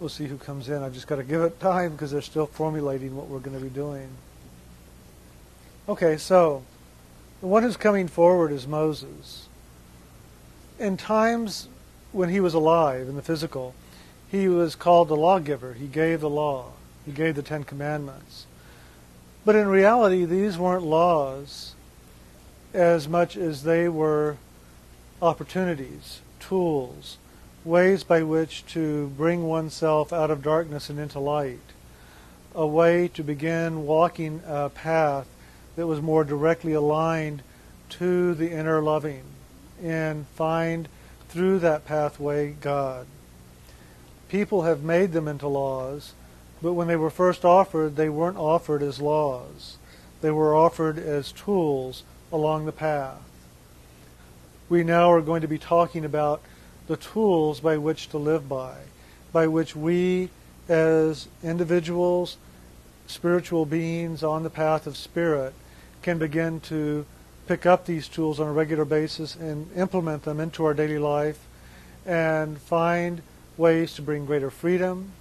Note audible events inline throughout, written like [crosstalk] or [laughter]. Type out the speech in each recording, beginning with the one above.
we'll see who comes in. I've just got to give it time because they're still formulating what we're going to be doing. Okay, so the one who's coming forward is Moses. In times when he was alive in the physical, he was called the lawgiver. He gave the law. He gave the Ten Commandments. But in reality, these weren't laws as much as they were opportunities, tools, ways by which to bring oneself out of darkness and into light, a way to begin walking a path that was more directly aligned to the inner loving and find through that pathway God. People have made them into laws, but when they were first offered, they weren't offered as laws. They were offered as tools along the path. We now are going to be talking about the tools by which to live by, by which we as individuals, spiritual beings on the path of spirit, can begin to pick up these tools on a regular basis and implement them into our daily life and find ways to bring greater freedom,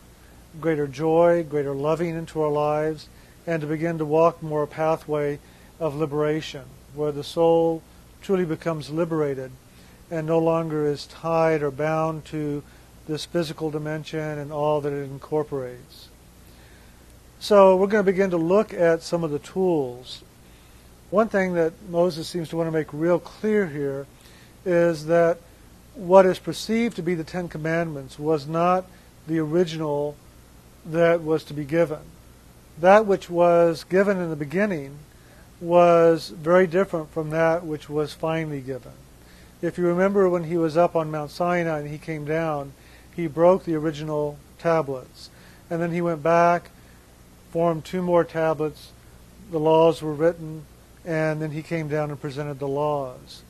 greater joy, greater loving into our lives, and to begin to walk more a pathway of liberation where the soul truly becomes liberated and no longer is tied or bound to this physical dimension and all that it incorporates. So we're going to begin to look at some of the tools. One thing that Moses seems to want to make real clear here is that what is perceived to be the Ten Commandments was not the original that was to be given. That which was given in the beginning was very different from that which was finally given. If you remember when he was up on Mount Sinai and he came down, he broke the original tablets. And then he went back, formed two more tablets, the laws were written, and then he came down and presented the laws.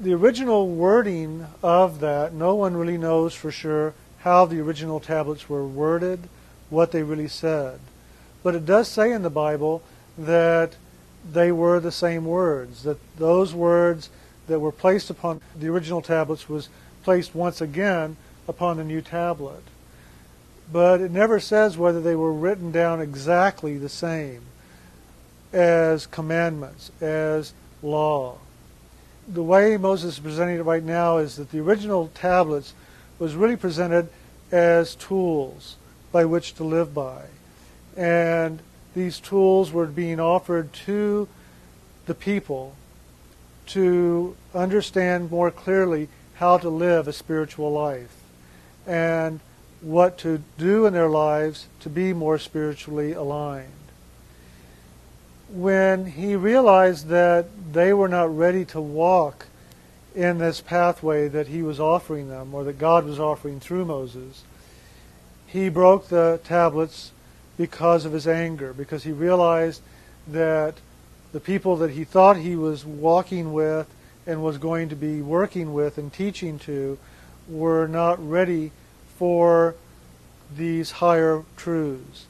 The original wording of that, no one really knows for sure how the original tablets were worded, what they really said. But it does say in the Bible that they were the same words, that those words that were placed upon the original tablets was placed once again upon the new tablet. But it never says whether they were written down exactly the same as commandments, as law. The way Moses is presenting it right now is that the original tablets was really presented as tools by which to live by. And these tools were being offered to the people to understand more clearly how to live a spiritual life and what to do in their lives to be more spiritually aligned. When he realized that they were not ready to walk in this pathway that he was offering them, or that God was offering through Moses, he broke the tablets because of his anger, because he realized that the people that he thought he was walking with and was going to be working with and teaching to were not ready for these higher truths.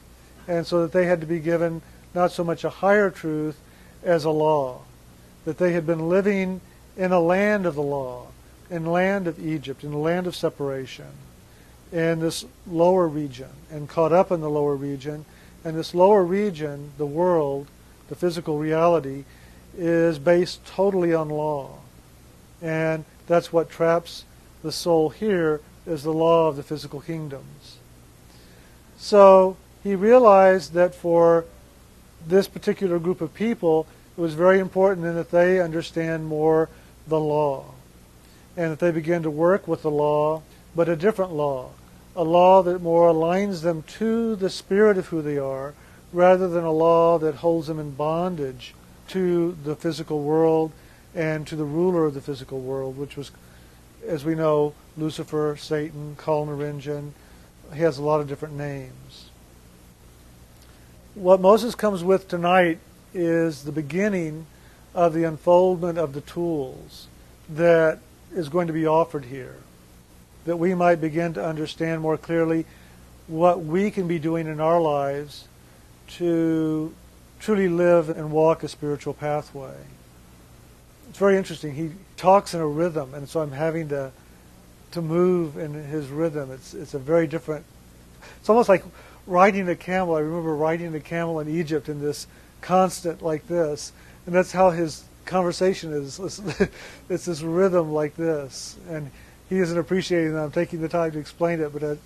And so that they had to be given not so much a higher truth as a law. That they had been living in a land of the law, in land of Egypt, in the land of separation in this lower region and caught up in the lower region. And this lower region, the world, the physical reality, is based totally on law. And that's what traps the soul here is the law of the physical kingdoms. So he realized that for this particular group of people, it was very important that they understand more the law and that they begin to work with the law, but a different law, a law that more aligns them to the spirit of who they are rather than a law that holds them in bondage to the physical world and to the ruler of the physical world, which was, as we know, Lucifer, Satan, Kal-Niranjan. He has a lot of different names. What Moses comes with tonight is the beginning of the unfoldment of the tools that is going to be offered here that we might begin to understand more clearly what we can be doing in our lives to truly live and walk a spiritual pathway. It's very interesting. He talks in a rhythm, and so I'm having to to move in his rhythm. It's it's a very different it's almost like riding a camel. I remember riding a camel in Egypt in this constant like this, and that's how his conversation is. [laughs] It's this rhythm like this, and he isn't appreciating that I'm taking the time to explain it, but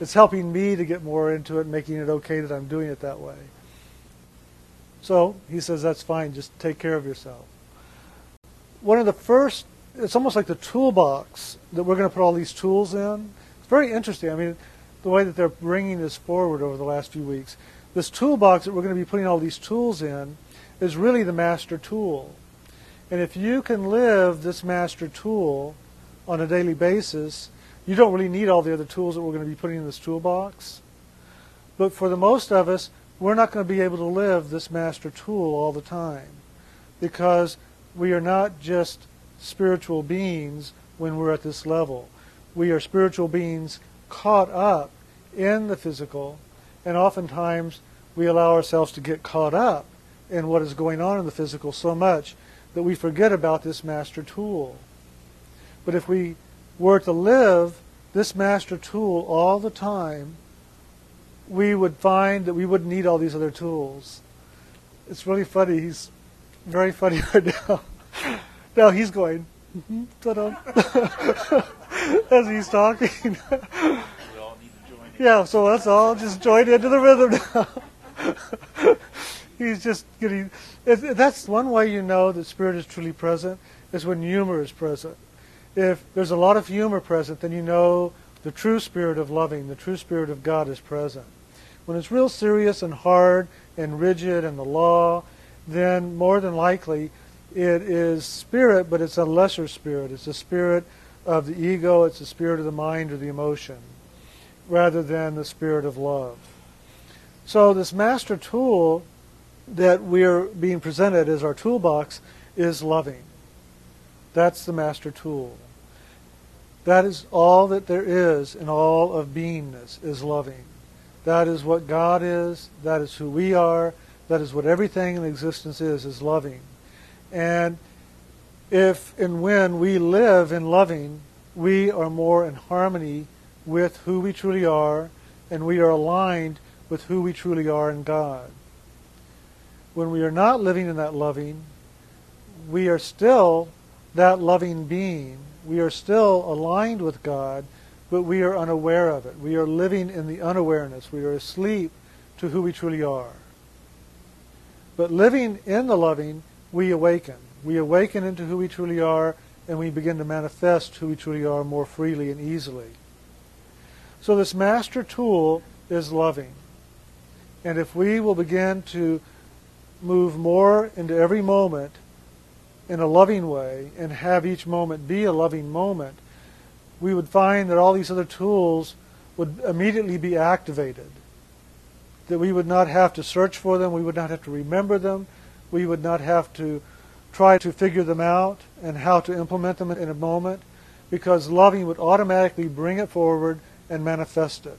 it's helping me to get more into it, making it okay that I'm doing it that way. So he says that's fine. Just take care of yourself. One of the first, it's almost like the toolbox that we're going to put all these tools in. It's very interesting. I mean, the way that they're bringing this forward over the last few weeks. This toolbox that we're going to be putting all these tools in is really the master tool. And if you can live this master tool on a daily basis, you don't really need all the other tools that we're going to be putting in this toolbox. But for the most of us, we're not going to be able to live this master tool all the time because we are not just spiritual beings when we're at this level. We are spiritual beings caught up in the physical, and oftentimes we allow ourselves to get caught up in what is going on in the physical so much that we forget about this master tool. But if we were to live this master tool all the time, we would find that we wouldn't need all these other tools. It's really funny. He's very funny [laughs] right now. now he's going, mm-hmm, [laughs] as he's talking. yeah, so let's all just join into the rhythm now. [laughs] he's just getting. That's one way you know that spirit is truly present is when humor is present. If there's a lot of humor present, then you know the true spirit of loving, the true spirit of God is present. When it's real serious and hard and rigid and the law, then more than likely it is spirit, but it's a lesser spirit. It's the spirit of the ego, it's the spirit of the mind or the emotion, rather than the spirit of love. So this master tool that we're being presented as our toolbox is loving. That's the master tool. That is all that there is in all of beingness is loving. That is what God is. That is who we are. That is what everything in existence is, is loving. And if and when we live in loving, we are more in harmony with who we truly are, and we are aligned with who we truly are in God. When we are not living in that loving, we are still that loving being. We are still aligned with God, but we are unaware of it. We are living in the unawareness. We are asleep to who we truly are. But living in the loving, we awaken. We awaken into who we truly are, and we begin to manifest who we truly are more freely and easily. So this master tool is loving. And if we will begin to move more into every moment in a loving way and have each moment be a loving moment, we would find that all these other tools would immediately be activated. That we would not have to search for them, we would not have to remember them, we would not have to try to figure them out and how to implement them in a moment, because loving would automatically bring it forward and manifest it.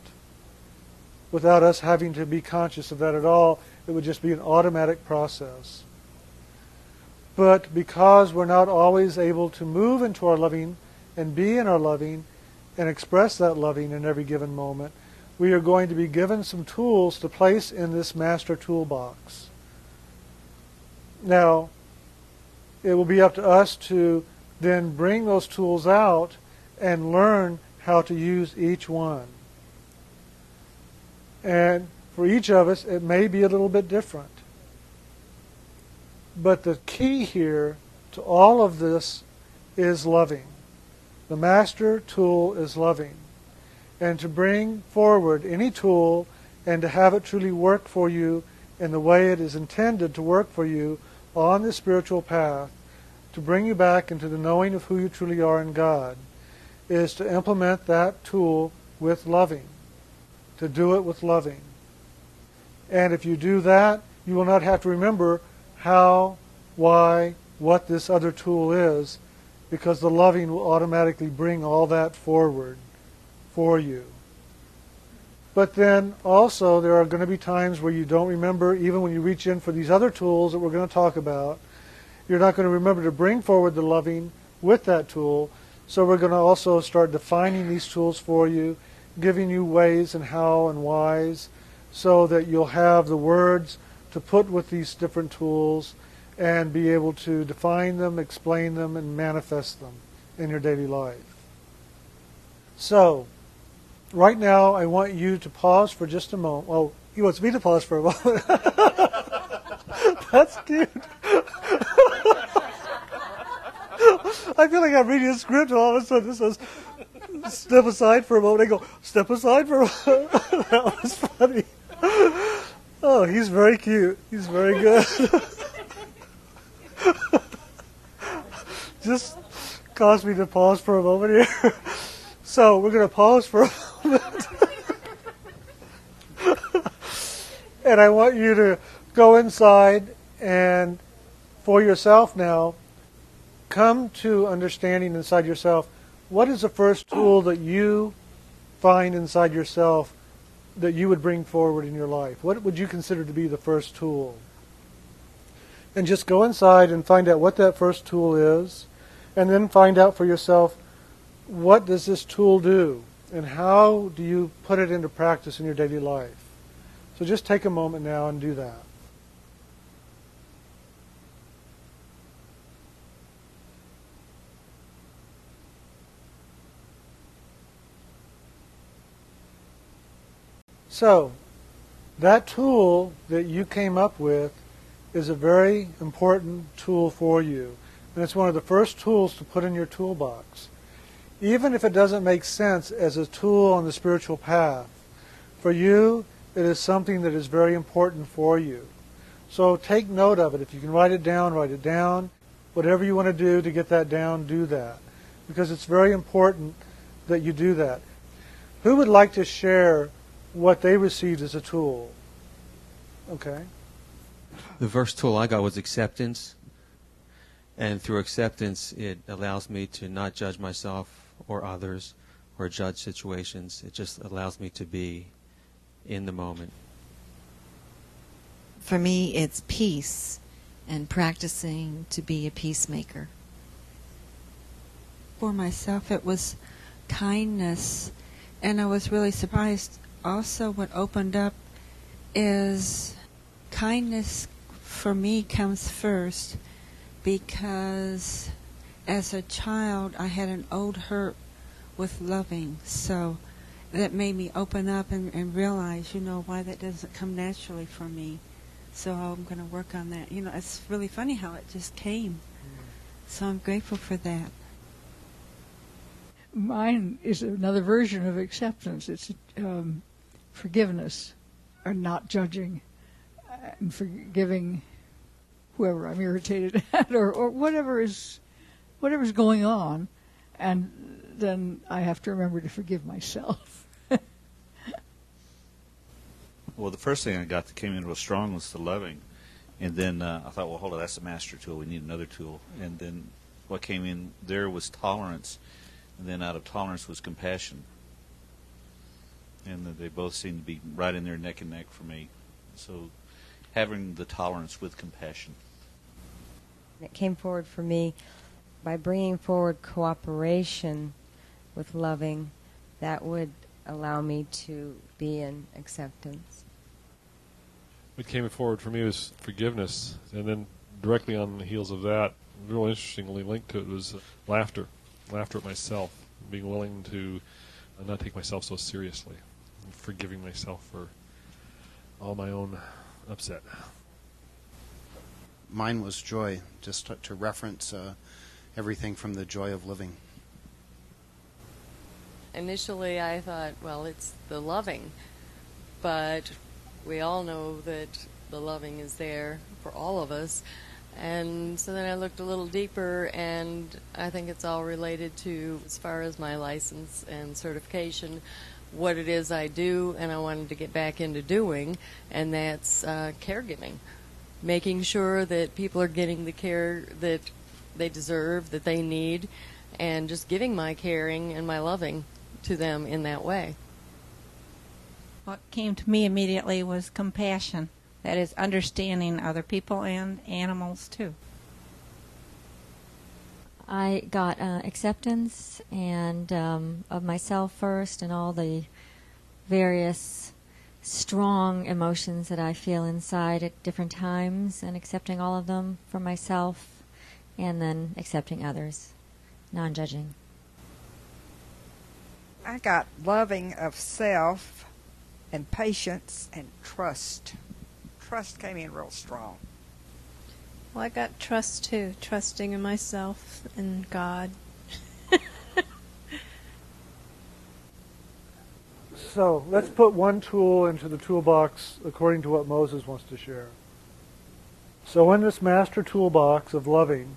Without us having to be conscious of that at all, it would just be an automatic process. But because we're not always able to move into our loving and be in our loving and express that loving in every given moment, we are going to be given some tools to place in this master toolbox. Now, it will be up to us to then bring those tools out and learn how to use each one. And for each of us, it may be a little bit different. But the key here to all of this is loving. The master tool is loving. And to bring forward any tool and to have it truly work for you in the way it is intended to work for you on the spiritual path, to bring you back into the knowing of who you truly are in God, is to implement that tool with loving, to do it with loving. And if you do that, you will not have to remember how, why, what this other tool is, because the loving will automatically bring all that forward for you. But then also, there are going to be times where you don't remember, even when you reach in for these other tools that we're going to talk about, you're not going to remember to bring forward the loving with that tool. So we're going to also start defining these tools for you giving you ways and how and whys so that you'll have the words to put with these different tools and be able to define them, explain them, and manifest them in your daily life. So, right now, I want you to pause for just a moment. Well, he wants me to pause for a moment. [laughs] That's cute. [laughs] I feel like I'm reading a script, and all of a sudden it says, "Step aside for a moment." I go, "Step aside for a moment." [laughs] that was funny. Oh, he's very cute. He's very good. [laughs] Just caused me to pause for a moment here. [laughs] So we're going to pause for a moment. [laughs] and I want you to go inside and for yourself now come to understanding inside yourself what is the first tool that you find inside yourself that you would bring forward in your life? What would you consider to be the first tool? And just go inside and find out what that first tool is, and then find out for yourself what does this tool do, and how do you put it into practice in your daily life. So just take a moment now and do that. So, that tool that you came up with is a very important tool for you. And it's one of the first tools to put in your toolbox. Even if it doesn't make sense as a tool on the spiritual path, for you, it is something that is very important for you. So take note of it. If you can write it down, write it down. Whatever you want to do to get that down, do that. Because it's very important that you do that. Who would like to share what they received as a tool. Okay? The first tool I got was acceptance. And through acceptance, it allows me to not judge myself or others or judge situations. It just allows me to be in the moment. For me, it's peace and practicing to be a peacemaker. For myself, it was kindness. And I was really surprised also what opened up is kindness for me comes first because as a child I had an old hurt with loving. So that made me open up and, and realize, you know, why that doesn't come naturally for me. So I'm going to work on that. You know, it's really funny how it just came. So I'm grateful for that. Mine is another version of acceptance. It's um, forgiveness or not judging and forgiving whoever I'm irritated [laughs] at or, or whatever is whatever's going on and then I have to remember to forgive myself. [laughs] well, the first thing I got that came in real strong was the loving. And then uh, I thought, well, hold on, that's a master tool. We need another tool. And then what came in there was tolerance. And then out of tolerance was compassion and they both seem to be right in there neck and neck for me. So having the tolerance with compassion. It came forward for me by bringing forward cooperation with loving that would allow me to be in acceptance. What came forward for me was forgiveness, and then directly on the heels of that, real interestingly linked to it was laughter, laughter at myself, being willing to not take myself so seriously forgiving myself for all my own upset. Mine was joy, just to, to reference uh, everything from the joy of living. Initially, I thought, well, it's the loving, but we all know that the loving is there for all of us. And so then I looked a little deeper, and I think it's all related to, as far as my license and certification, what it is I do and I wanted to get back into doing, and that's uh, caregiving. Making sure that people are getting the care that they deserve, that they need, and just giving my caring and my loving to them in that way. What came to me immediately was compassion. That is understanding other people and animals too. I got uh, acceptance and um, of myself first, and all the various strong emotions that I feel inside at different times and accepting all of them for myself and then accepting others, non judging. I got loving of self and patience and trust. Trust came in real strong. Well, I got trust too, trusting in myself and God. [laughs] so let's put one tool into the toolbox according to what Moses wants to share. So in this master toolbox of loving,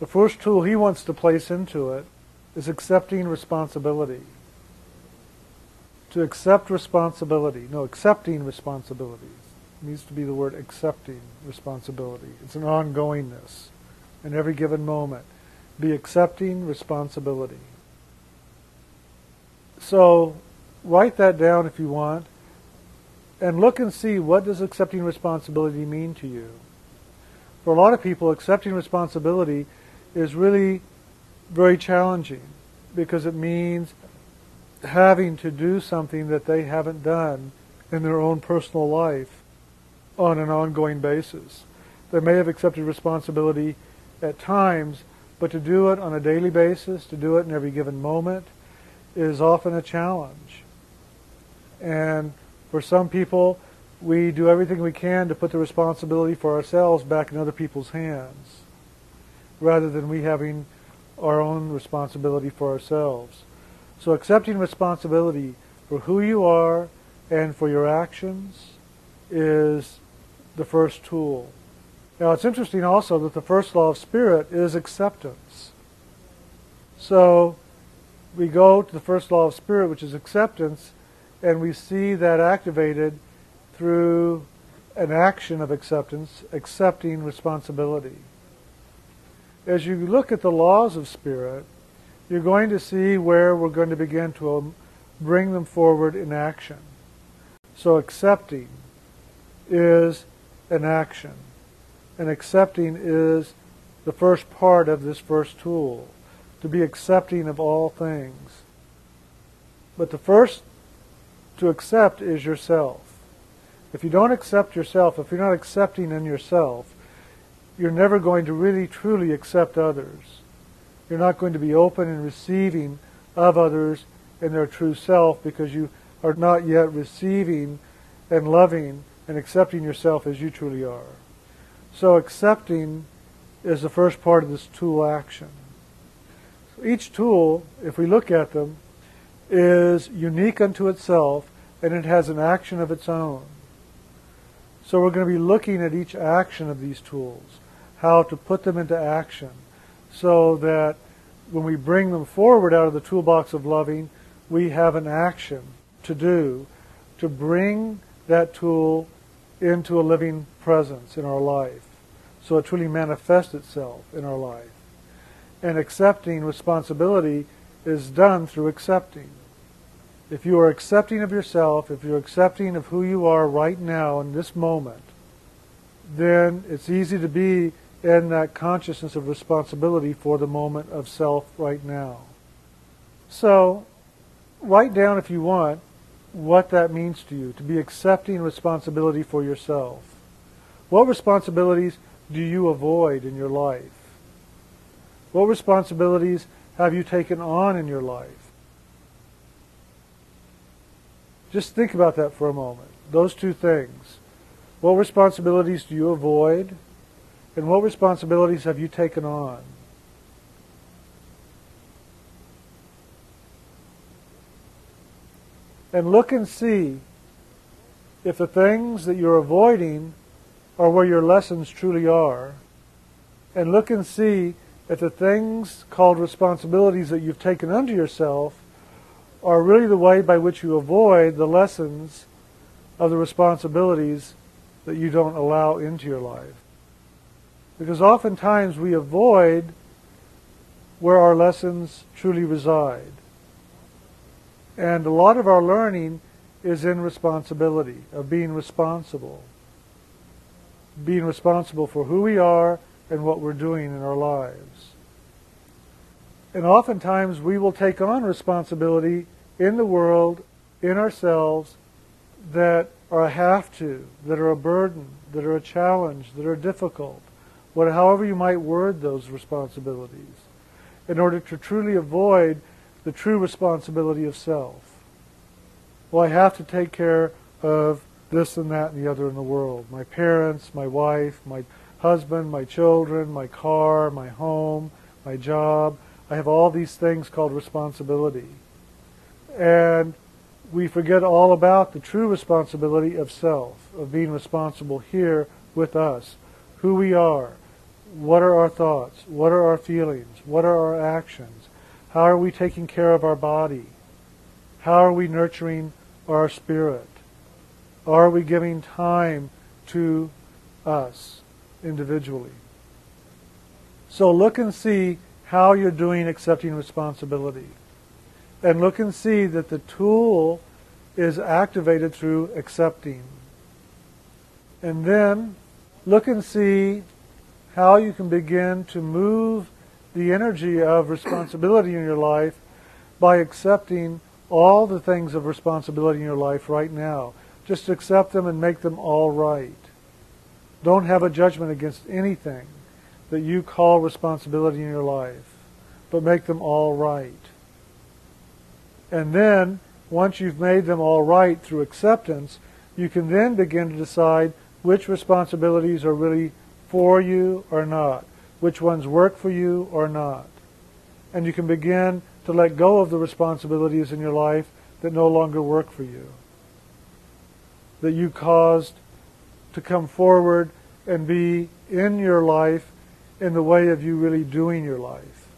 the first tool he wants to place into it is accepting responsibility. To accept responsibility. No, accepting responsibility. Needs to be the word accepting responsibility. It's an ongoingness in every given moment. Be accepting responsibility. So write that down if you want and look and see what does accepting responsibility mean to you. For a lot of people, accepting responsibility is really very challenging because it means having to do something that they haven't done in their own personal life on an ongoing basis. They may have accepted responsibility at times, but to do it on a daily basis, to do it in every given moment, is often a challenge. And for some people, we do everything we can to put the responsibility for ourselves back in other people's hands, rather than we having our own responsibility for ourselves. So accepting responsibility for who you are and for your actions is the first tool. Now it's interesting also that the first law of spirit is acceptance. So we go to the first law of spirit, which is acceptance, and we see that activated through an action of acceptance, accepting responsibility. As you look at the laws of spirit, you're going to see where we're going to begin to um, bring them forward in action. So accepting is an action. And accepting is the first part of this first tool, to be accepting of all things. But the first to accept is yourself. If you don't accept yourself, if you're not accepting in yourself, you're never going to really truly accept others you're not going to be open and receiving of others in their true self because you are not yet receiving and loving and accepting yourself as you truly are. So accepting is the first part of this tool action. So each tool, if we look at them, is unique unto itself and it has an action of its own. So we're going to be looking at each action of these tools, how to put them into action so that when we bring them forward out of the toolbox of loving, we have an action to do to bring that tool into a living presence in our life so it truly manifests itself in our life. And accepting responsibility is done through accepting. If you are accepting of yourself, if you're accepting of who you are right now in this moment, then it's easy to be in that consciousness of responsibility for the moment of self right now. So, write down if you want what that means to you, to be accepting responsibility for yourself. What responsibilities do you avoid in your life? What responsibilities have you taken on in your life? Just think about that for a moment. Those two things. What responsibilities do you avoid? And what responsibilities have you taken on? And look and see if the things that you're avoiding are where your lessons truly are. And look and see if the things called responsibilities that you've taken unto yourself are really the way by which you avoid the lessons of the responsibilities that you don't allow into your life. Because oftentimes we avoid where our lessons truly reside. And a lot of our learning is in responsibility, of being responsible. Being responsible for who we are and what we're doing in our lives. And oftentimes we will take on responsibility in the world in ourselves that are a have to, that are a burden, that are a challenge, that are difficult, what, however you might word those responsibilities, in order to truly avoid the true responsibility of self. Well, I have to take care of this and that and the other in the world. My parents, my wife, my husband, my children, my car, my home, my job. I have all these things called responsibility. And we forget all about the true responsibility of self, of being responsible here with us, who we are, what are our thoughts, what are our feelings, what are our actions, how are we taking care of our body, how are we nurturing our spirit, are we giving time to us individually. So look and see how you're doing accepting responsibility and look and see that the tool is activated through accepting. And then look and see how you can begin to move the energy of responsibility in your life by accepting all the things of responsibility in your life right now. Just accept them and make them all right. Don't have a judgment against anything that you call responsibility in your life, but make them all right. And then, once you've made them all right through acceptance, you can then begin to decide which responsibilities are really for you or not, which ones work for you or not. And you can begin to let go of the responsibilities in your life that no longer work for you, that you caused to come forward and be in your life in the way of you really doing your life.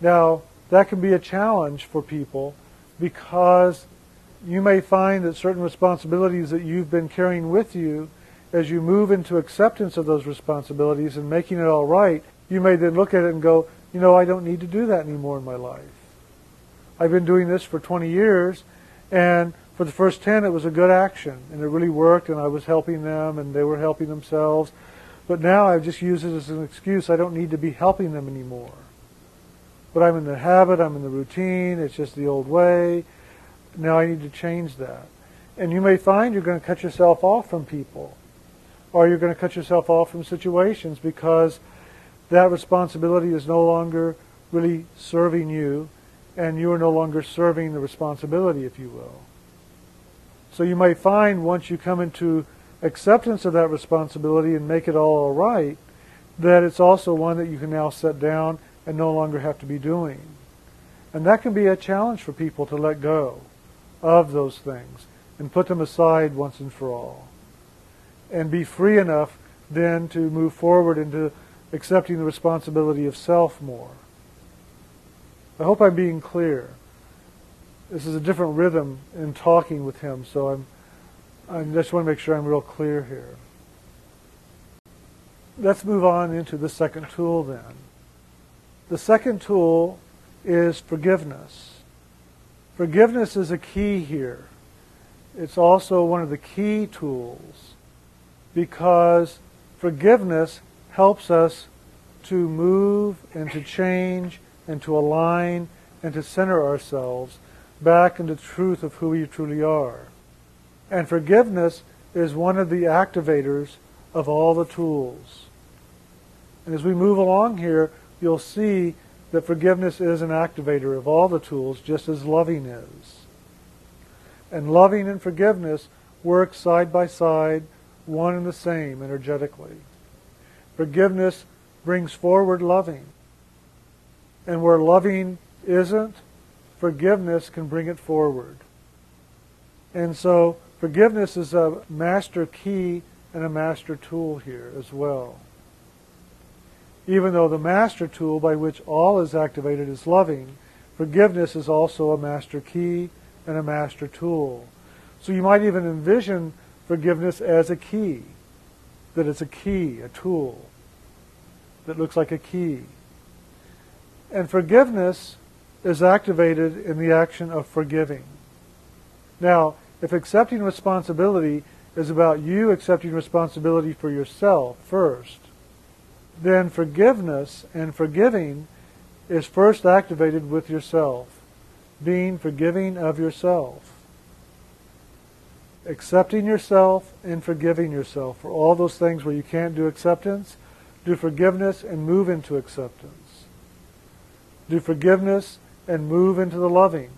Now, that can be a challenge for people because you may find that certain responsibilities that you've been carrying with you, as you move into acceptance of those responsibilities and making it all right, you may then look at it and go, you know, I don't need to do that anymore in my life. I've been doing this for 20 years, and for the first 10 it was a good action, and it really worked, and I was helping them, and they were helping themselves. But now I've just used it as an excuse. I don't need to be helping them anymore but I'm in the habit, I'm in the routine, it's just the old way. Now I need to change that. And you may find you're going to cut yourself off from people, or you're going to cut yourself off from situations because that responsibility is no longer really serving you, and you are no longer serving the responsibility, if you will. So you may find once you come into acceptance of that responsibility and make it all all right, that it's also one that you can now set down and no longer have to be doing. And that can be a challenge for people to let go of those things and put them aside once and for all. And be free enough then to move forward into accepting the responsibility of self more. I hope I'm being clear. This is a different rhythm in talking with him, so I'm, I just want to make sure I'm real clear here. Let's move on into the second tool then. The second tool is forgiveness. Forgiveness is a key here. It's also one of the key tools because forgiveness helps us to move and to change and to align and to center ourselves back into the truth of who we truly are. And forgiveness is one of the activators of all the tools. And as we move along here, you'll see that forgiveness is an activator of all the tools, just as loving is. And loving and forgiveness work side by side, one and the same energetically. Forgiveness brings forward loving. And where loving isn't, forgiveness can bring it forward. And so forgiveness is a master key and a master tool here as well even though the master tool by which all is activated is loving, forgiveness is also a master key and a master tool. So you might even envision forgiveness as a key, that it's a key, a tool that looks like a key. And forgiveness is activated in the action of forgiving. Now, if accepting responsibility is about you accepting responsibility for yourself first, then forgiveness and forgiving is first activated with yourself, being forgiving of yourself. Accepting yourself and forgiving yourself. For all those things where you can't do acceptance, do forgiveness and move into acceptance. Do forgiveness and move into the loving.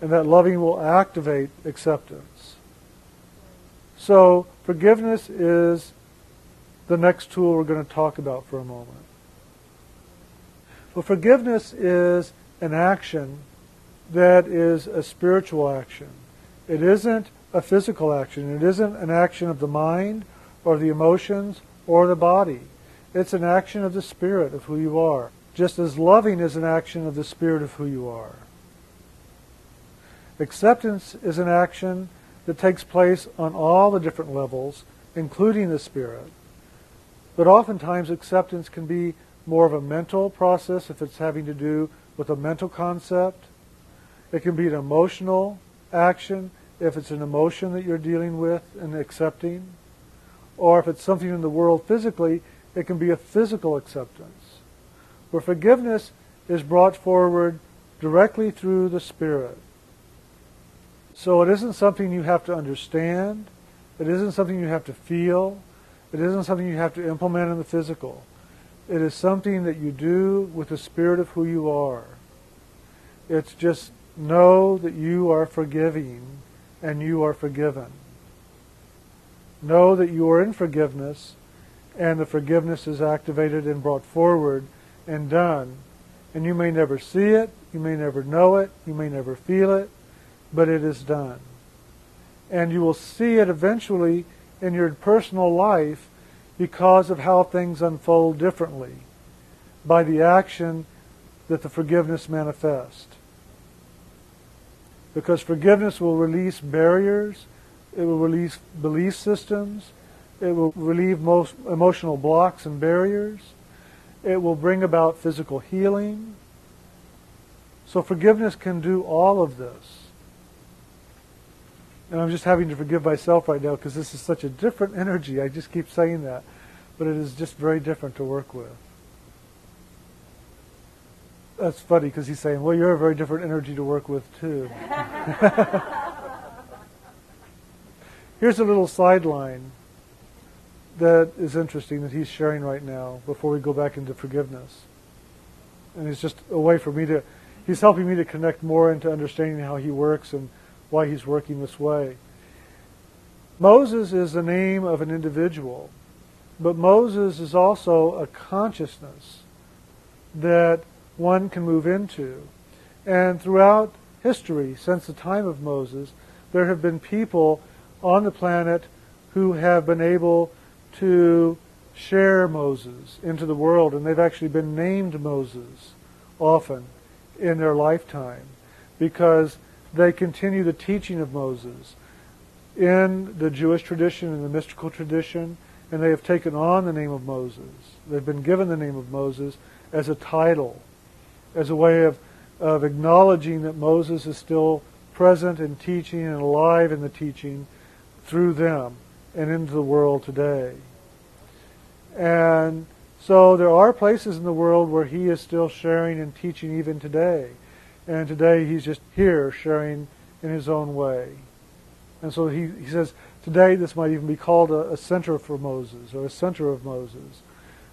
And that loving will activate acceptance. So forgiveness is the next tool we're going to talk about for a moment. Well, forgiveness is an action that is a spiritual action. It isn't a physical action. It isn't an action of the mind or the emotions or the body. It's an action of the spirit of who you are, just as loving is an action of the spirit of who you are. Acceptance is an action that takes place on all the different levels, including the spirit. But oftentimes acceptance can be more of a mental process if it's having to do with a mental concept. It can be an emotional action if it's an emotion that you're dealing with and accepting. Or if it's something in the world physically, it can be a physical acceptance. Where forgiveness is brought forward directly through the Spirit. So it isn't something you have to understand. It isn't something you have to feel. It isn't something you have to implement in the physical. It is something that you do with the spirit of who you are. It's just know that you are forgiving and you are forgiven. Know that you are in forgiveness and the forgiveness is activated and brought forward and done. And you may never see it, you may never know it, you may never feel it, but it is done. And you will see it eventually in your personal life because of how things unfold differently by the action that the forgiveness manifests. Because forgiveness will release barriers, it will release belief systems, it will relieve most emotional blocks and barriers, it will bring about physical healing. So forgiveness can do all of this. And I'm just having to forgive myself right now because this is such a different [laughs] energy. I just keep saying that. But it is just very different to work with. That's funny because he's saying, well, you're a very different energy to work with, too. [laughs] Here's a little sideline that is interesting that he's sharing right now before we go back into forgiveness. And it's just a way for me to, he's helping me to connect more into understanding how he works and why he's working this way. Moses is the name of an individual, but Moses is also a consciousness that one can move into. And throughout history, since the time of Moses, there have been people on the planet who have been able to share Moses into the world, and they've actually been named Moses often in their lifetime because they continue the teaching of Moses in the Jewish tradition and the mystical tradition, and they have taken on the name of Moses. They've been given the name of Moses as a title, as a way of, of acknowledging that Moses is still present and teaching and alive in the teaching through them and into the world today. And so there are places in the world where he is still sharing and teaching even today. And today he's just here sharing in his own way. And so he, he says, today this might even be called a, a center for Moses or a center of Moses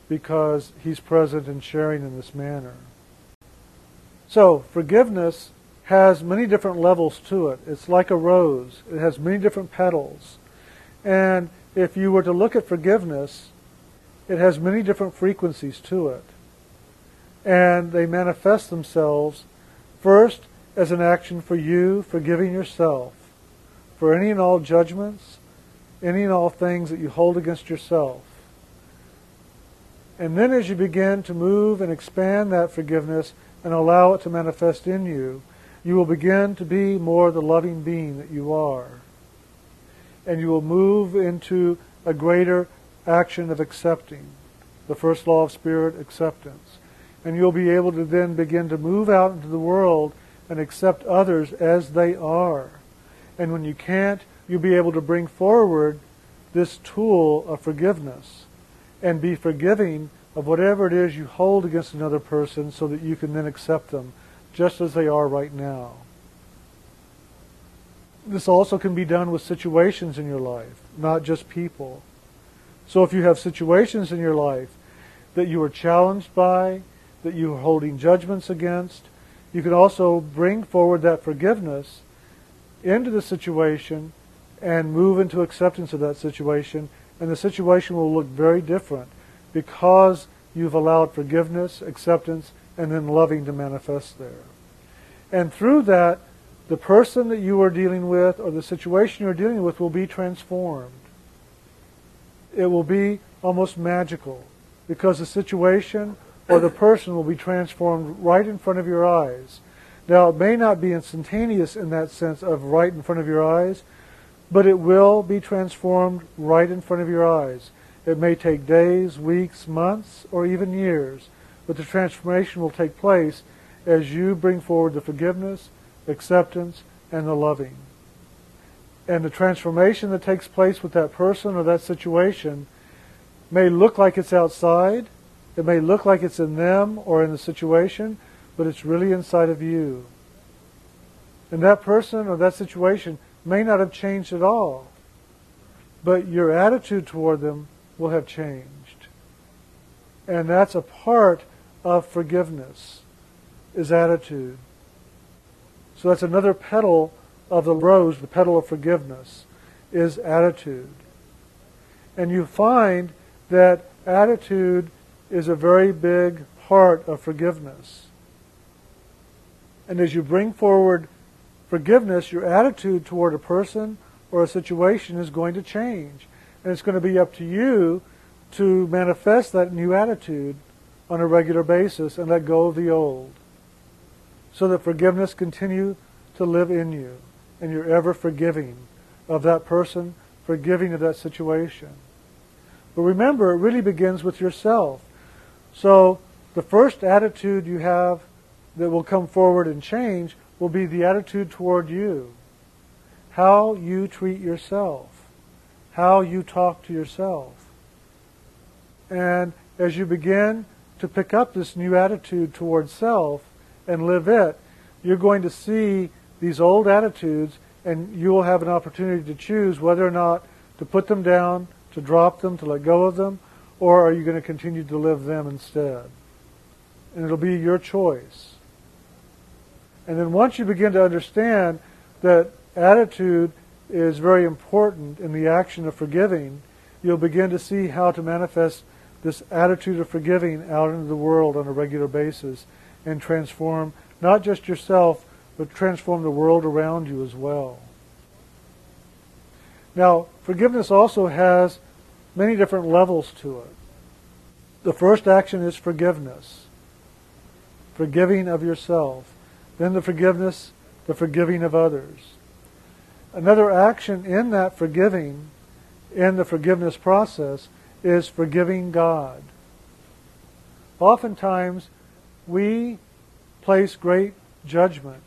because he's present and sharing in this manner. So forgiveness has many different levels to it. It's like a rose. It has many different petals. And if you were to look at forgiveness, it has many different frequencies to it. And they manifest themselves first as an action for you forgiving yourself for any and all judgments, any and all things that you hold against yourself. And then as you begin to move and expand that forgiveness and allow it to manifest in you, you will begin to be more the loving being that you are. And you will move into a greater action of accepting. The first law of spirit, acceptance. And you'll be able to then begin to move out into the world and accept others as they are. And when you can't, you'll be able to bring forward this tool of forgiveness and be forgiving of whatever it is you hold against another person so that you can then accept them just as they are right now. this also can be done with situations in your life, not just people. So if you have situations in your life that you are challenged by, that you are holding judgments against, you can also bring forward that forgiveness into the situation and move into acceptance of that situation, and the situation will look very different because you've allowed forgiveness, acceptance, and then loving to manifest there. And through that, the person that you are dealing with or the situation you're dealing with will be transformed. It will be almost magical because the situation or the person will be transformed right in front of your eyes. Now, it may not be instantaneous in that sense of right in front of your eyes, but it will be transformed right in front of your eyes. It may take days, weeks, months, or even years, but the transformation will take place as you bring forward the forgiveness, acceptance, and the loving. And the transformation that takes place with that person or that situation may look like it's outside, it may look like it's in them or in the situation, but it's really inside of you. And that person or that situation may not have changed at all, but your attitude toward them will have changed. And that's a part of forgiveness, is attitude. So that's another petal of the rose, the petal of forgiveness, is attitude. And you find that attitude is a very big part of forgiveness. And as you bring forward forgiveness, your attitude toward a person or a situation is going to change. And it's going to be up to you to manifest that new attitude on a regular basis and let go of the old. So that forgiveness continue to live in you and you're ever forgiving of that person, forgiving of that situation. But remember, it really begins with yourself. So the first attitude you have that will come forward and change will be the attitude toward you. How you treat yourself. How you talk to yourself. And as you begin to pick up this new attitude towards self and live it, you're going to see these old attitudes and you will have an opportunity to choose whether or not to put them down, to drop them, to let go of them, or are you going to continue to live them instead? And it'll be your choice. And then once you begin to understand that attitude is very important in the action of forgiving, you'll begin to see how to manifest this attitude of forgiving out into the world on a regular basis and transform not just yourself, but transform the world around you as well. Now, forgiveness also has many different levels to it. The first action is forgiveness, forgiving of yourself. Then the forgiveness, the forgiving of others. Another action in that forgiving, in the forgiveness process, is forgiving God. Oftentimes, we place great judgment,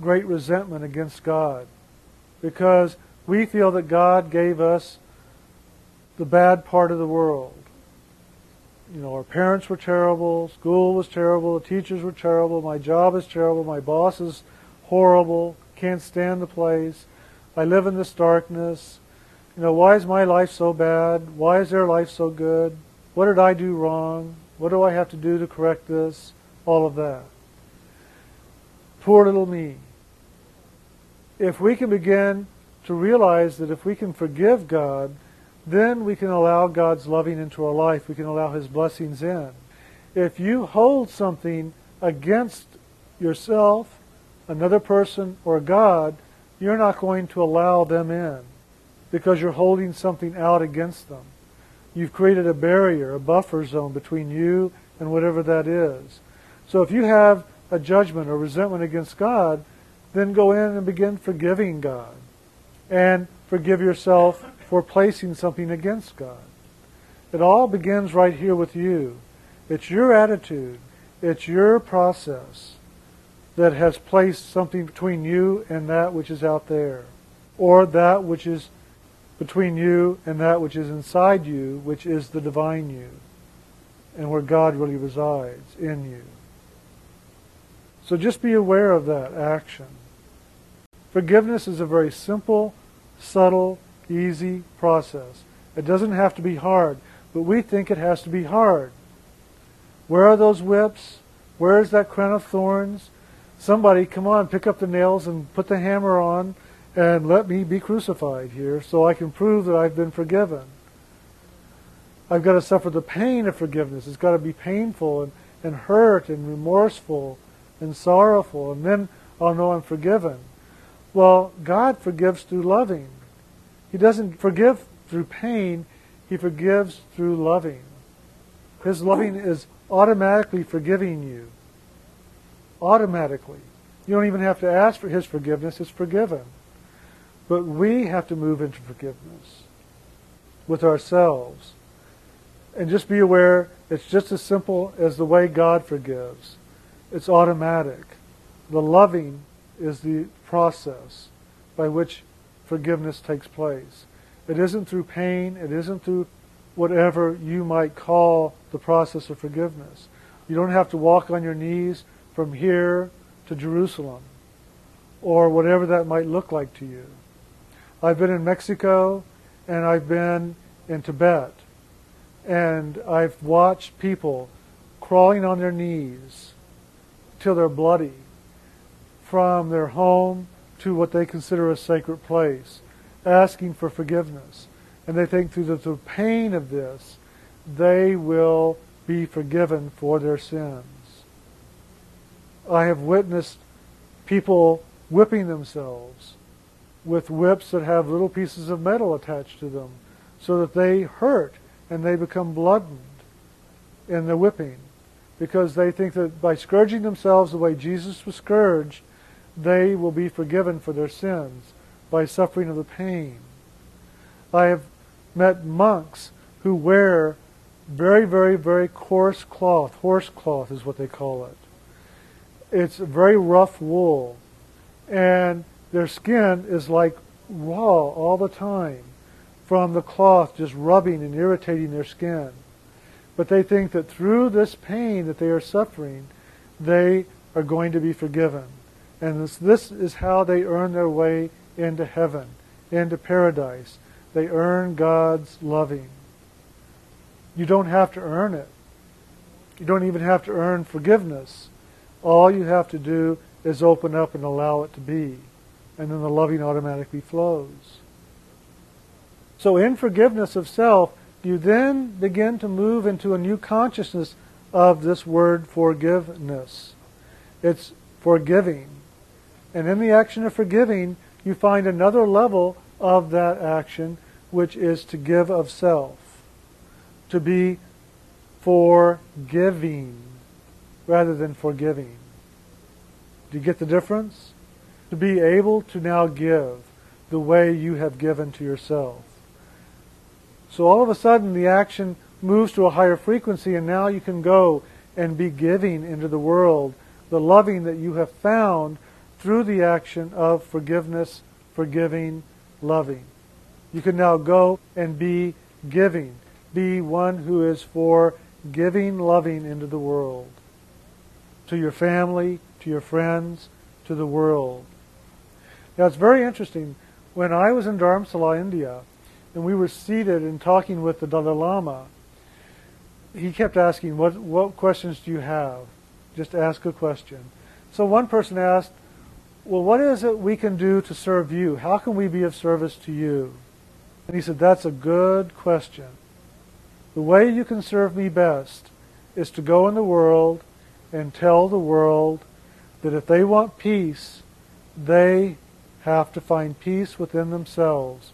great resentment against God because we feel that God gave us the bad part of the world you know, our parents were terrible, school was terrible, the teachers were terrible, my job is terrible, my boss is horrible, can't stand the place, I live in this darkness. You know, why is my life so bad? Why is their life so good? What did I do wrong? What do I have to do to correct this? All of that. Poor little me. If we can begin to realize that if we can forgive God, then we can allow God's loving into our life. We can allow His blessings in. If you hold something against yourself, another person, or God, you're not going to allow them in because you're holding something out against them. You've created a barrier, a buffer zone between you and whatever that is. So if you have a judgment or resentment against God, then go in and begin forgiving God. And forgive yourself for placing something against God. It all begins right here with you. It's your attitude, it's your process that has placed something between you and that which is out there, or that which is between you and that which is inside you, which is the divine you, and where God really resides in you. So just be aware of that action. Forgiveness is a very simple, subtle, easy process. It doesn't have to be hard, but we think it has to be hard. Where are those whips? Where is that crown of thorns? Somebody, come on, pick up the nails and put the hammer on and let me be crucified here so I can prove that I've been forgiven. I've got to suffer the pain of forgiveness. It's got to be painful and, and hurt and remorseful and sorrowful, and then I'll know I'm forgiven. Well, God forgives through loving. He doesn't forgive through pain, He forgives through loving. His loving is automatically forgiving you. Automatically. You don't even have to ask for His forgiveness, it's forgiven. But we have to move into forgiveness with ourselves. And just be aware it's just as simple as the way God forgives. It's automatic. The loving is the process by which forgiveness takes place. It isn't through pain, it isn't through whatever you might call the process of forgiveness. You don't have to walk on your knees from here to Jerusalem or whatever that might look like to you. I've been in Mexico and I've been in Tibet and I've watched people crawling on their knees till they're bloody from their home to what they consider a sacred place, asking for forgiveness. And they think through the, the pain of this, they will be forgiven for their sins. I have witnessed people whipping themselves with whips that have little pieces of metal attached to them so that they hurt and they become bloodened in the whipping because they think that by scourging themselves the way Jesus was scourged, they will be forgiven for their sins by suffering of the pain. I have met monks who wear very, very, very coarse cloth. Horse cloth is what they call it. It's very rough wool. And their skin is like raw all the time from the cloth just rubbing and irritating their skin. But they think that through this pain that they are suffering, they are going to be forgiven. And this, this is how they earn their way into heaven, into paradise. They earn God's loving. You don't have to earn it. You don't even have to earn forgiveness. All you have to do is open up and allow it to be. And then the loving automatically flows. So in forgiveness of self, you then begin to move into a new consciousness of this word forgiveness. It's forgiving. And in the action of forgiving, you find another level of that action, which is to give of self. To be forgiving rather than forgiving. Do you get the difference? To be able to now give the way you have given to yourself. So all of a sudden the action moves to a higher frequency and now you can go and be giving into the world the loving that you have found through the action of forgiveness, forgiving, loving. You can now go and be giving, be one who is for giving loving into the world, to your family, to your friends, to the world. Now it's very interesting. When I was in Dharamsala, India, and we were seated and talking with the Dalai Lama, he kept asking, what, what questions do you have? Just ask a question. So one person asked, well, what is it we can do to serve you? How can we be of service to you? And he said, that's a good question. The way you can serve me best is to go in the world and tell the world that if they want peace, they have to find peace within themselves.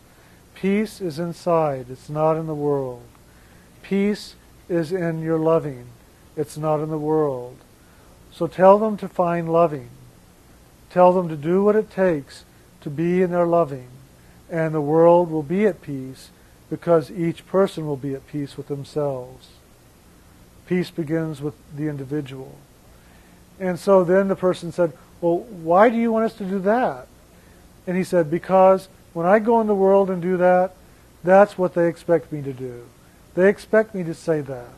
Peace is inside, it's not in the world. Peace is in your loving, it's not in the world. So tell them to find loving. Tell them to do what it takes to be in their loving, and the world will be at peace because each person will be at peace with themselves. Peace begins with the individual. And so then the person said, Well, why do you want us to do that? And he said, Because when I go in the world and do that, that's what they expect me to do. They expect me to say that.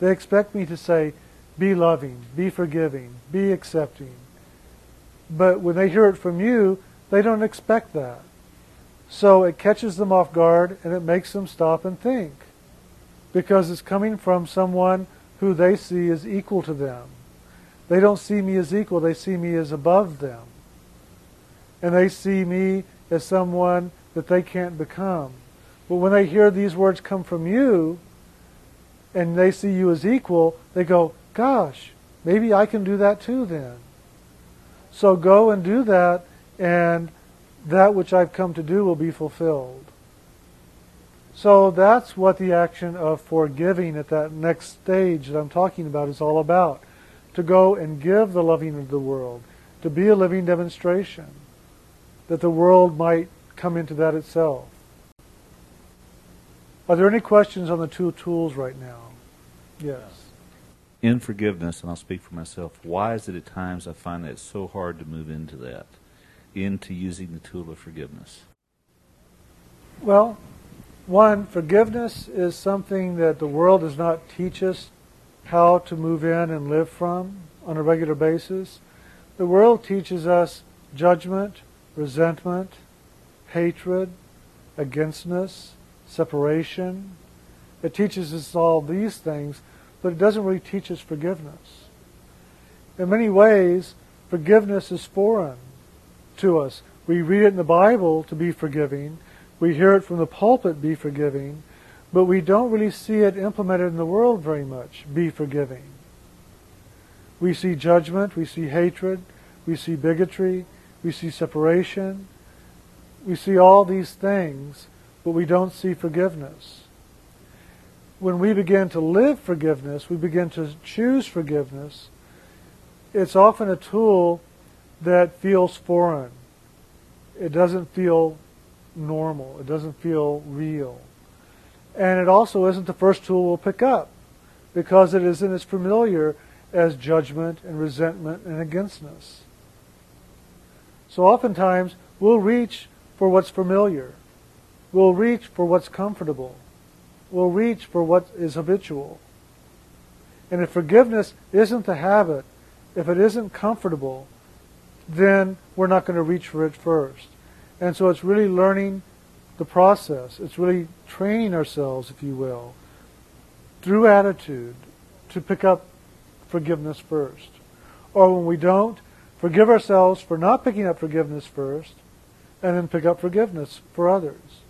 They expect me to say, be loving, be forgiving, be accepting, But when they hear it from you, they don't expect that. So it catches them off guard and it makes them stop and think because it's coming from someone who they see as equal to them. They don't see me as equal, they see me as above them. And they see me as someone that they can't become. But when they hear these words come from you and they see you as equal, they go, gosh, maybe I can do that too then. So go and do that, and that which I've come to do will be fulfilled. So that's what the action of forgiving at that next stage that I'm talking about is all about. To go and give the loving of the world, to be a living demonstration, that the world might come into that itself. Are there any questions on the two tools right now? Yes. In forgiveness, and I'll speak for myself, why is it at times I find that it's so hard to move into that, into using the tool of forgiveness? Well, one, forgiveness is something that the world does not teach us how to move in and live from on a regular basis. The world teaches us judgment, resentment, hatred, againstness, separation. It teaches us all these things, but it doesn't really teach us forgiveness. In many ways, forgiveness is foreign to us. We read it in the Bible to be forgiving. We hear it from the pulpit, be forgiving. But we don't really see it implemented in the world very much, be forgiving. We see judgment, we see hatred, we see bigotry, we see separation. We see all these things, but we don't see forgiveness. When we begin to live forgiveness, we begin to choose forgiveness, it's often a tool that feels foreign. It doesn't feel normal. It doesn't feel real. And it also isn't the first tool we'll pick up because it isn't as familiar as judgment and resentment and againstness. So oftentimes we'll reach for what's familiar. We'll reach for what's comfortable. We'll reach for what is habitual. And if forgiveness isn't the habit, if it isn't comfortable, then we're not going to reach for it first. And so it's really learning the process. It's really training ourselves, if you will, through attitude to pick up forgiveness first. Or when we don't, forgive ourselves for not picking up forgiveness first, and then pick up forgiveness for others.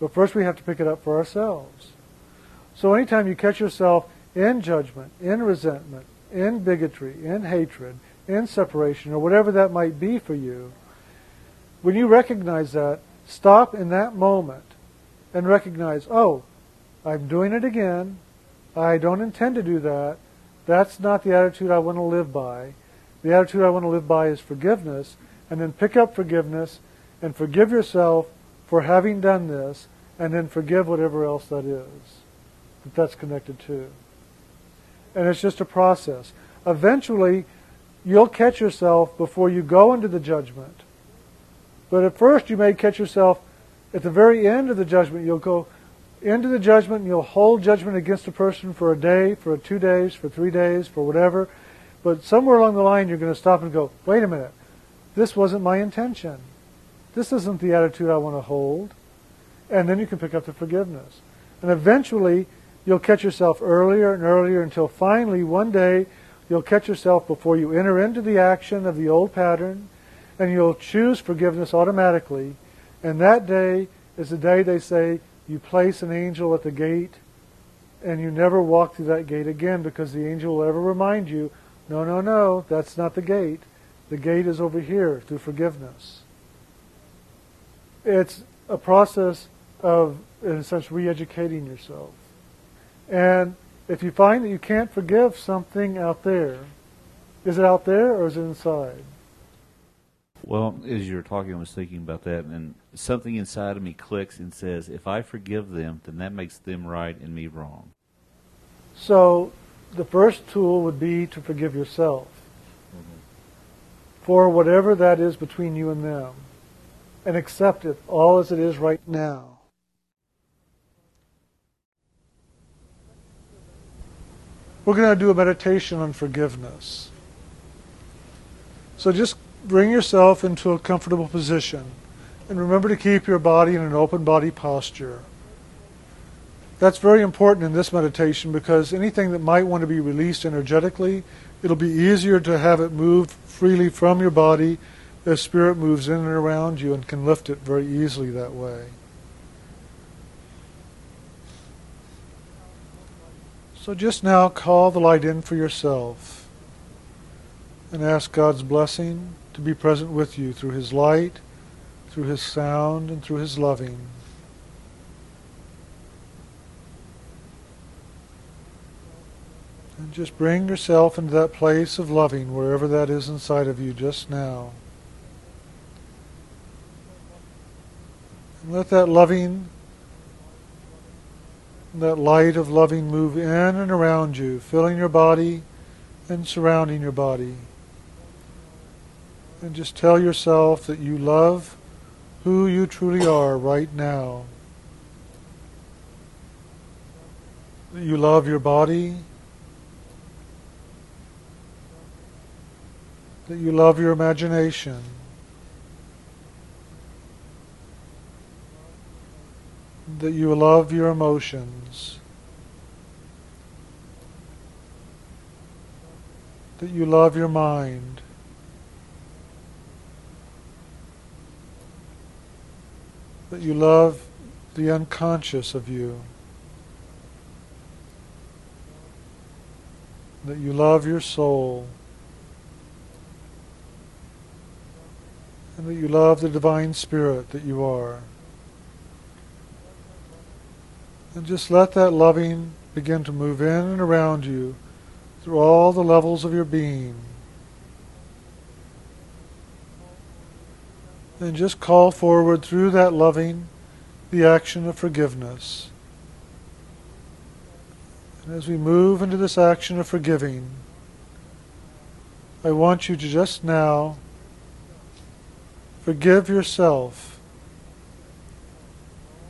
But first we have to pick it up for ourselves. So anytime you catch yourself in judgment, in resentment, in bigotry, in hatred, in separation, or whatever that might be for you, when you recognize that, stop in that moment and recognize, oh, I'm doing it again. I don't intend to do that. That's not the attitude I want to live by. The attitude I want to live by is forgiveness, and then pick up forgiveness and forgive yourself for having done this, and then forgive whatever else that is that that's connected to. And it's just a process. Eventually, you'll catch yourself before you go into the judgment. But at first, you may catch yourself at the very end of the judgment. You'll go into the judgment and you'll hold judgment against a person for a day, for two days, for three days, for whatever. But somewhere along the line, you're going to stop and go, wait a minute, this wasn't my intention. This isn't the attitude I want to hold. And then you can pick up the forgiveness. And eventually, you'll catch yourself earlier and earlier until finally, one day, you'll catch yourself before you enter into the action of the old pattern, and you'll choose forgiveness automatically. And that day is the day they say you place an angel at the gate, and you never walk through that gate again because the angel will ever remind you, no, no, no, that's not the gate. The gate is over here through forgiveness. It's a process of, in a sense, re-educating yourself. And if you find that you can't forgive something out there, is it out there or is it inside? Well, as you were talking, I was thinking about that, and something inside of me clicks and says, if I forgive them, then that makes them right and me wrong. So the first tool would be to forgive yourself mm-hmm. for whatever that is between you and them and accept it all as it is right now. We're going to do a meditation on forgiveness. So just bring yourself into a comfortable position. And remember to keep your body in an open body posture. That's very important in this meditation because anything that might want to be released energetically, it'll be easier to have it move freely from your body as spirit moves in and around you and can lift it very easily that way. So just now call the light in for yourself and ask God's blessing to be present with you through His light, through His sound, and through His loving. And just bring yourself into that place of loving, wherever that is inside of you just now. And let that loving, that light of loving move in and around you, filling your body and surrounding your body. And just tell yourself that you love who you truly are right now. That you love your body. That you love your imagination. That you love your emotions. That you love your mind. That you love the unconscious of you, that you love your soul, and that you love the divine spirit that you are. And just let that loving begin to move in and around you through all the levels of your being. And just call forward through that loving the action of forgiveness. And as we move into this action of forgiving, I want you to just now forgive yourself.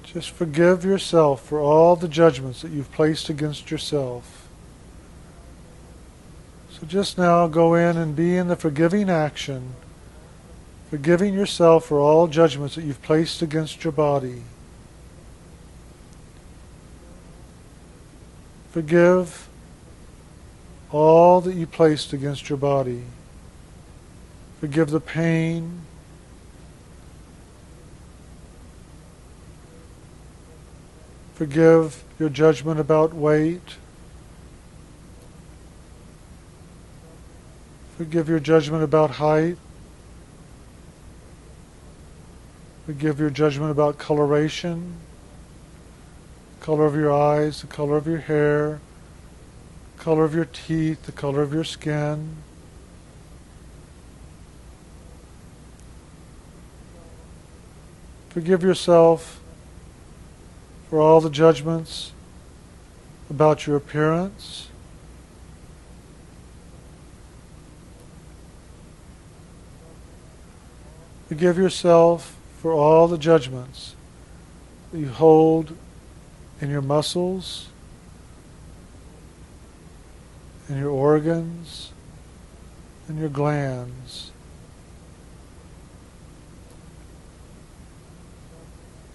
Just forgive yourself for all the judgments that you've placed against yourself. So just now go in and be in the forgiving action forgiving yourself for all judgments that you've placed against your body. Forgive all that you placed against your body. Forgive the pain. Forgive your judgment about weight. Forgive your judgment about height. We give your judgment about coloration, color of your eyes, the color of your hair, color of your teeth, the color of your skin. Forgive yourself for all the judgments about your appearance. Forgive yourself for all the judgments that you hold in your muscles, in your organs, in your glands.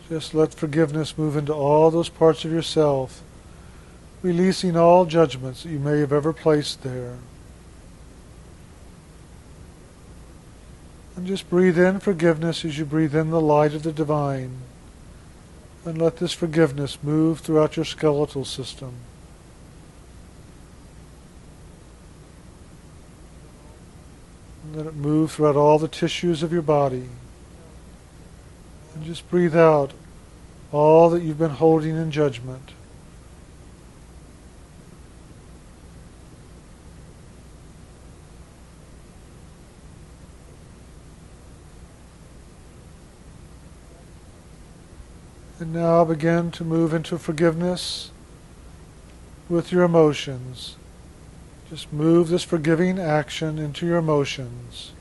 Just let forgiveness move into all those parts of yourself, releasing all judgments that you may have ever placed there. And just breathe in forgiveness as you breathe in the light of the divine. And let this forgiveness move throughout your skeletal system. And let it move throughout all the tissues of your body. And just breathe out all that you've been holding in judgment. Now begin to move into forgiveness with your emotions. Just move this forgiving action into your emotions.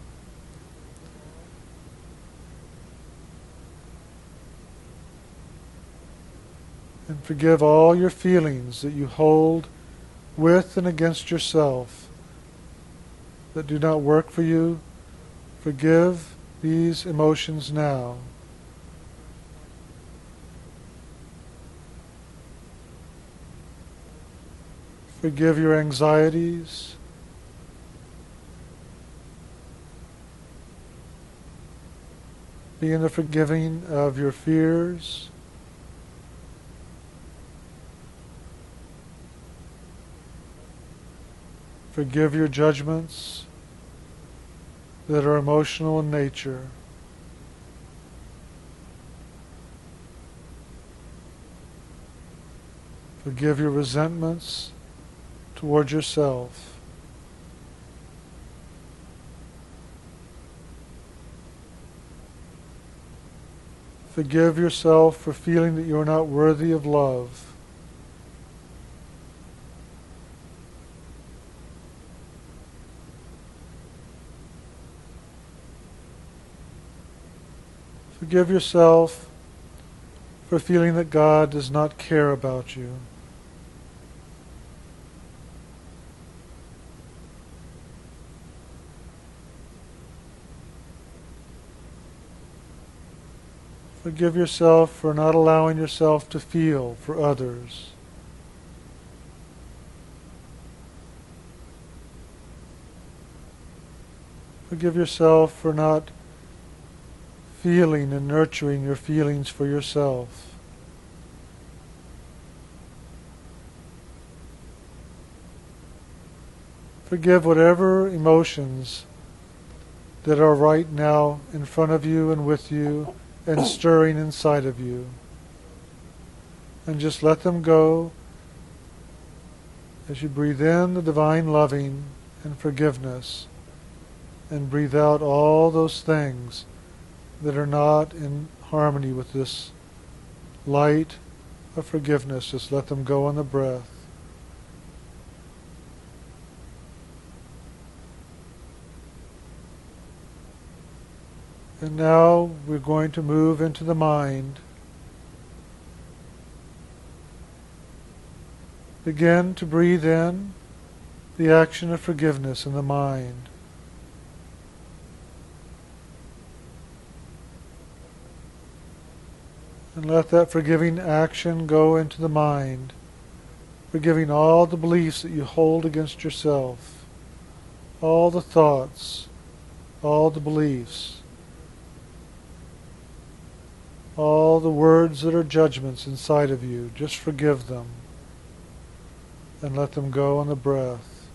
And forgive all your feelings that you hold with and against yourself that do not work for you Forgive these emotions now. Forgive your anxieties. Be in the forgiving of your fears. Forgive your judgments that are emotional in nature. Forgive your resentments towards yourself. Forgive yourself for feeling that you are not worthy of love. Forgive yourself for feeling that God does not care about you. Forgive yourself for not allowing yourself to feel for others. Forgive yourself for not feeling and nurturing your feelings for yourself. Forgive whatever emotions that are right now in front of you and with you and stirring inside of you. And just let them go as you breathe in the divine loving and forgiveness and breathe out all those things that are not in harmony with this light of forgiveness. Just let them go on the breath. And now we're going to move into the mind. Begin to breathe in the action of forgiveness in the mind. And let that forgiving action go into the mind, forgiving all the beliefs that you hold against yourself, all the thoughts, all the beliefs all the words that are judgments inside of you, just forgive them and let them go on the breath.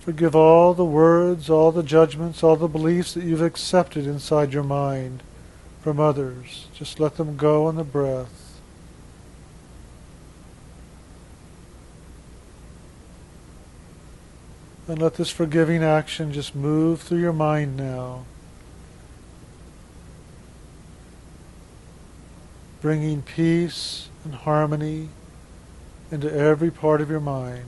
Forgive all the words, all the judgments, all the beliefs that you've accepted inside your mind from others. Just let them go on the breath. And let this forgiving action just move through your mind now. Bringing peace and harmony into every part of your mind.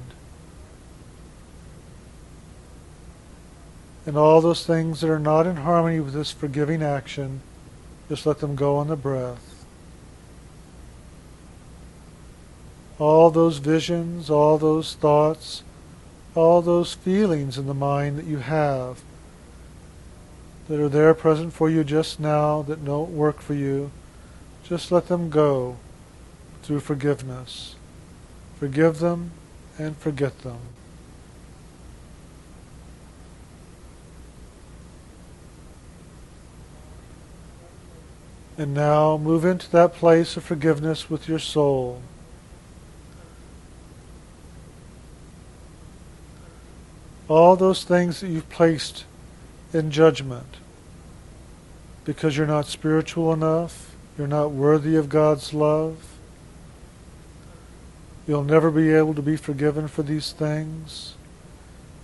And all those things that are not in harmony with this forgiving action, just let them go on the breath. All those visions, all those thoughts, all those feelings in the mind that you have that are there present for you just now that don't work for you, just let them go through forgiveness. Forgive them and forget them. And now move into that place of forgiveness with your soul. All those things that you've placed in judgment because you're not spiritual enough, you're not worthy of God's love. You'll never be able to be forgiven for these things.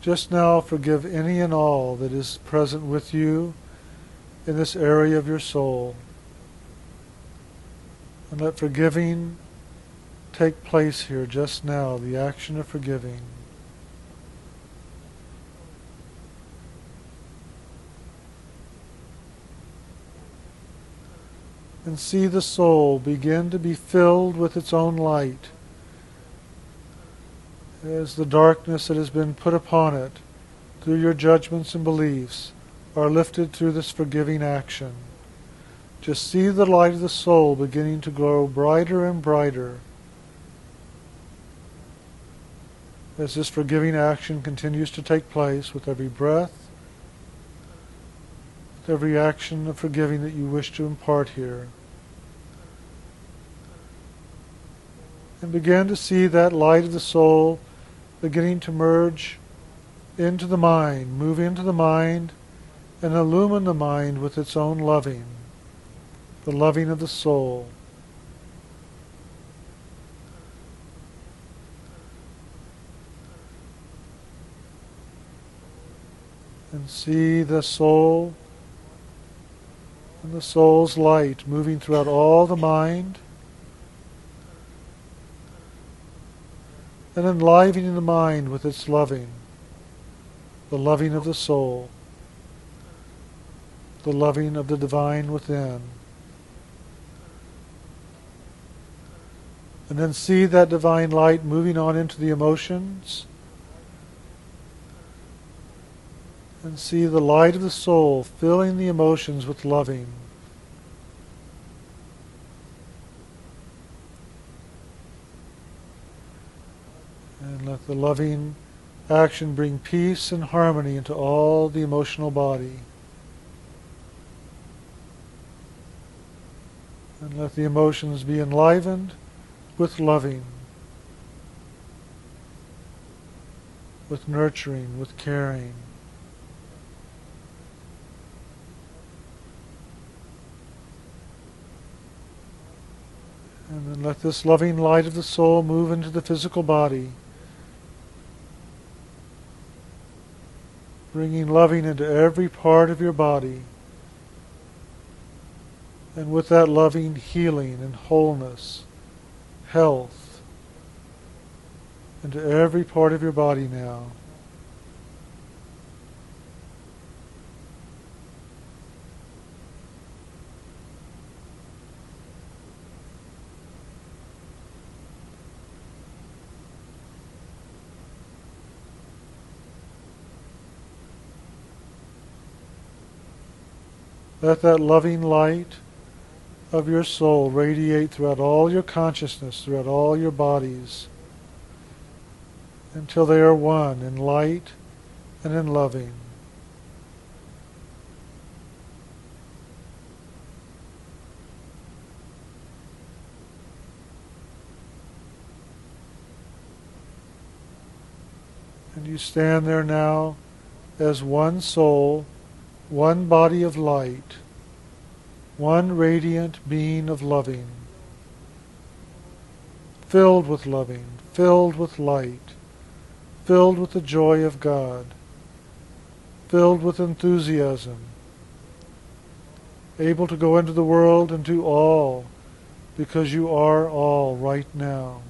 Just now forgive any and all that is present with you in this area of your soul. And let forgiving take place here just now, the action of forgiving. And see the soul begin to be filled with its own light, as the darkness that has been put upon it through your judgments and beliefs are lifted through this forgiving action. Just see the light of the soul beginning to grow brighter and brighter as this forgiving action continues to take place with every breath, every action of forgiving that you wish to impart here. And begin to see that light of the soul beginning to merge into the mind, move into the mind, and illumine the mind with its own loving, the loving of the soul. And see the soul and the soul's light moving throughout all the mind and enlivening the mind with its loving the loving of the soul, the loving of the divine within. And then see that divine light moving on into the emotions. And see the light of the soul filling the emotions with loving. And let the loving action bring peace and harmony into all the emotional body. And let the emotions be enlivened with loving, with nurturing, with caring. And then let this loving light of the soul move into the physical body. bringing loving into every part of your body. And with that loving, healing and wholeness, health, into every part of your body now. Let that loving light of your soul radiate throughout all your consciousness, throughout all your bodies, until they are one in light and in loving. And you stand there now as one soul one body of light, one radiant being of loving, filled with loving, filled with light, filled with the joy of God, filled with enthusiasm, able to go into the world and do all because you are all right now.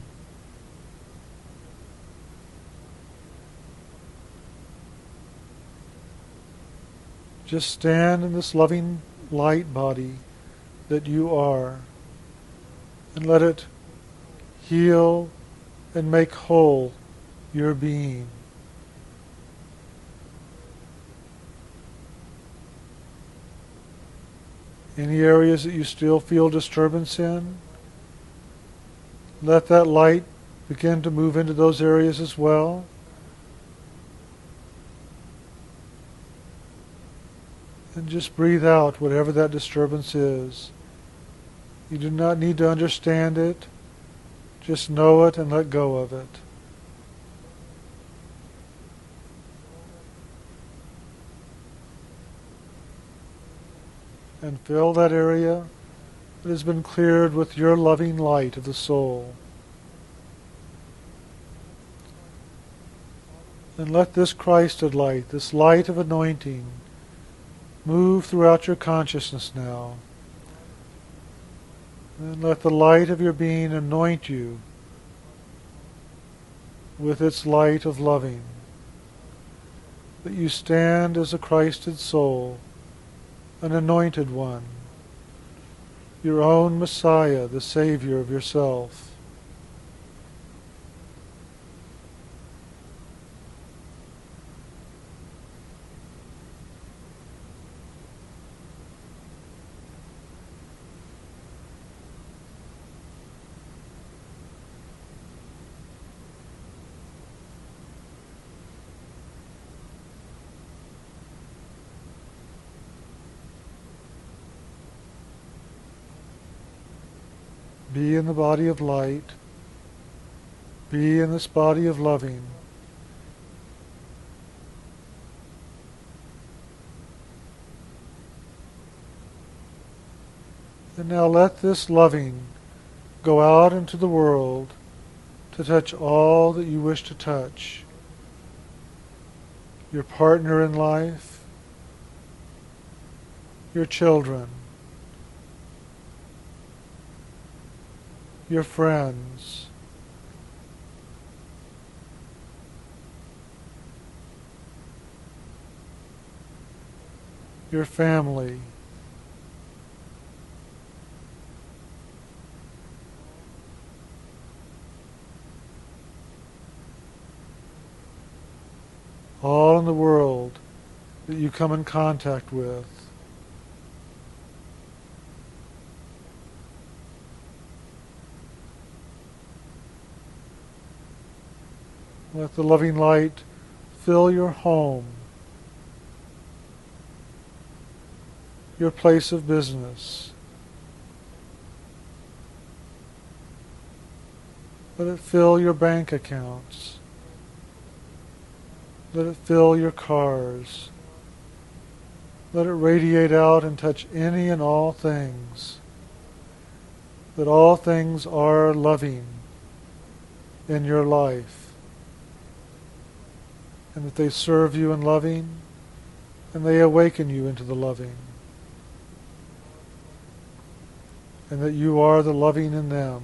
Just stand in this loving light body that you are and let it heal and make whole your being. Any areas that you still feel disturbance in, let that light begin to move into those areas as well. And just breathe out whatever that disturbance is. You do not need to understand it. Just know it and let go of it. And fill that area that has been cleared with your loving light of the soul. And let this Christed light, this light of anointing, Move throughout your consciousness now. And let the light of your being anoint you with its light of loving. That you stand as a Christed soul, an anointed one, your own Messiah, the Savior of yourself. In the body of light. Be in this body of loving. And now let this loving go out into the world to touch all that you wish to touch. Your partner in life, your children, your friends, your family. all in the world that you come in contact with. Let the loving light fill your home, your place of business. Let it fill your bank accounts. Let it fill your cars. Let it radiate out and touch any and all things. That all things are loving in your life. And that they serve you in loving and they awaken you into the loving. And that you are the loving in them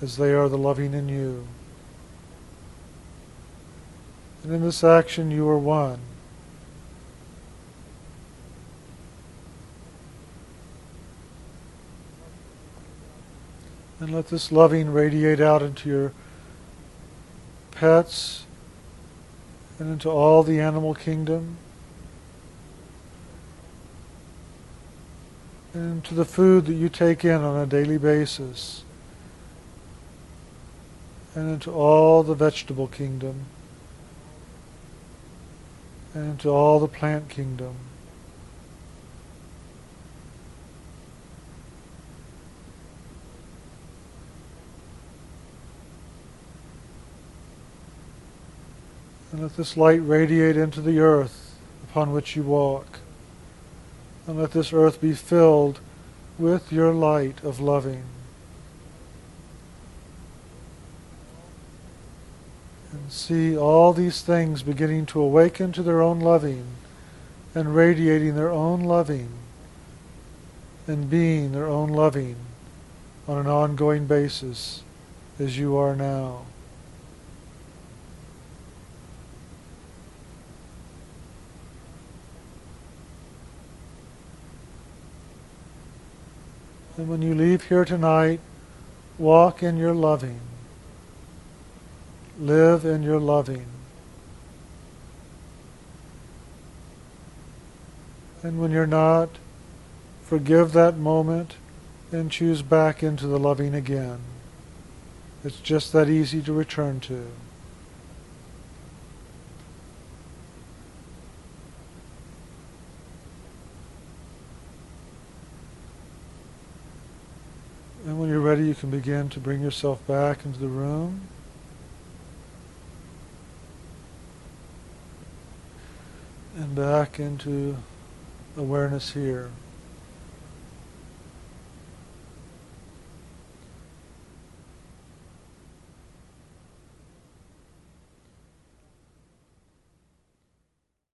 as they are the loving in you. And in this action you are one. And let this loving radiate out into your pets and into all the animal kingdom and to the food that you take in on a daily basis and into all the vegetable kingdom and into all the plant kingdom. And let this light radiate into the earth upon which you walk. And let this earth be filled with your light of loving. and see all these things beginning to awaken to their own loving and radiating their own loving and being their own loving on an ongoing basis as you are now. And when you leave here tonight, walk in your loving. Live in your loving. And when you're not, forgive that moment and choose back into the loving again. It's just that easy to return to. And when you're ready, you can begin to bring yourself back into the room. and back into awareness here.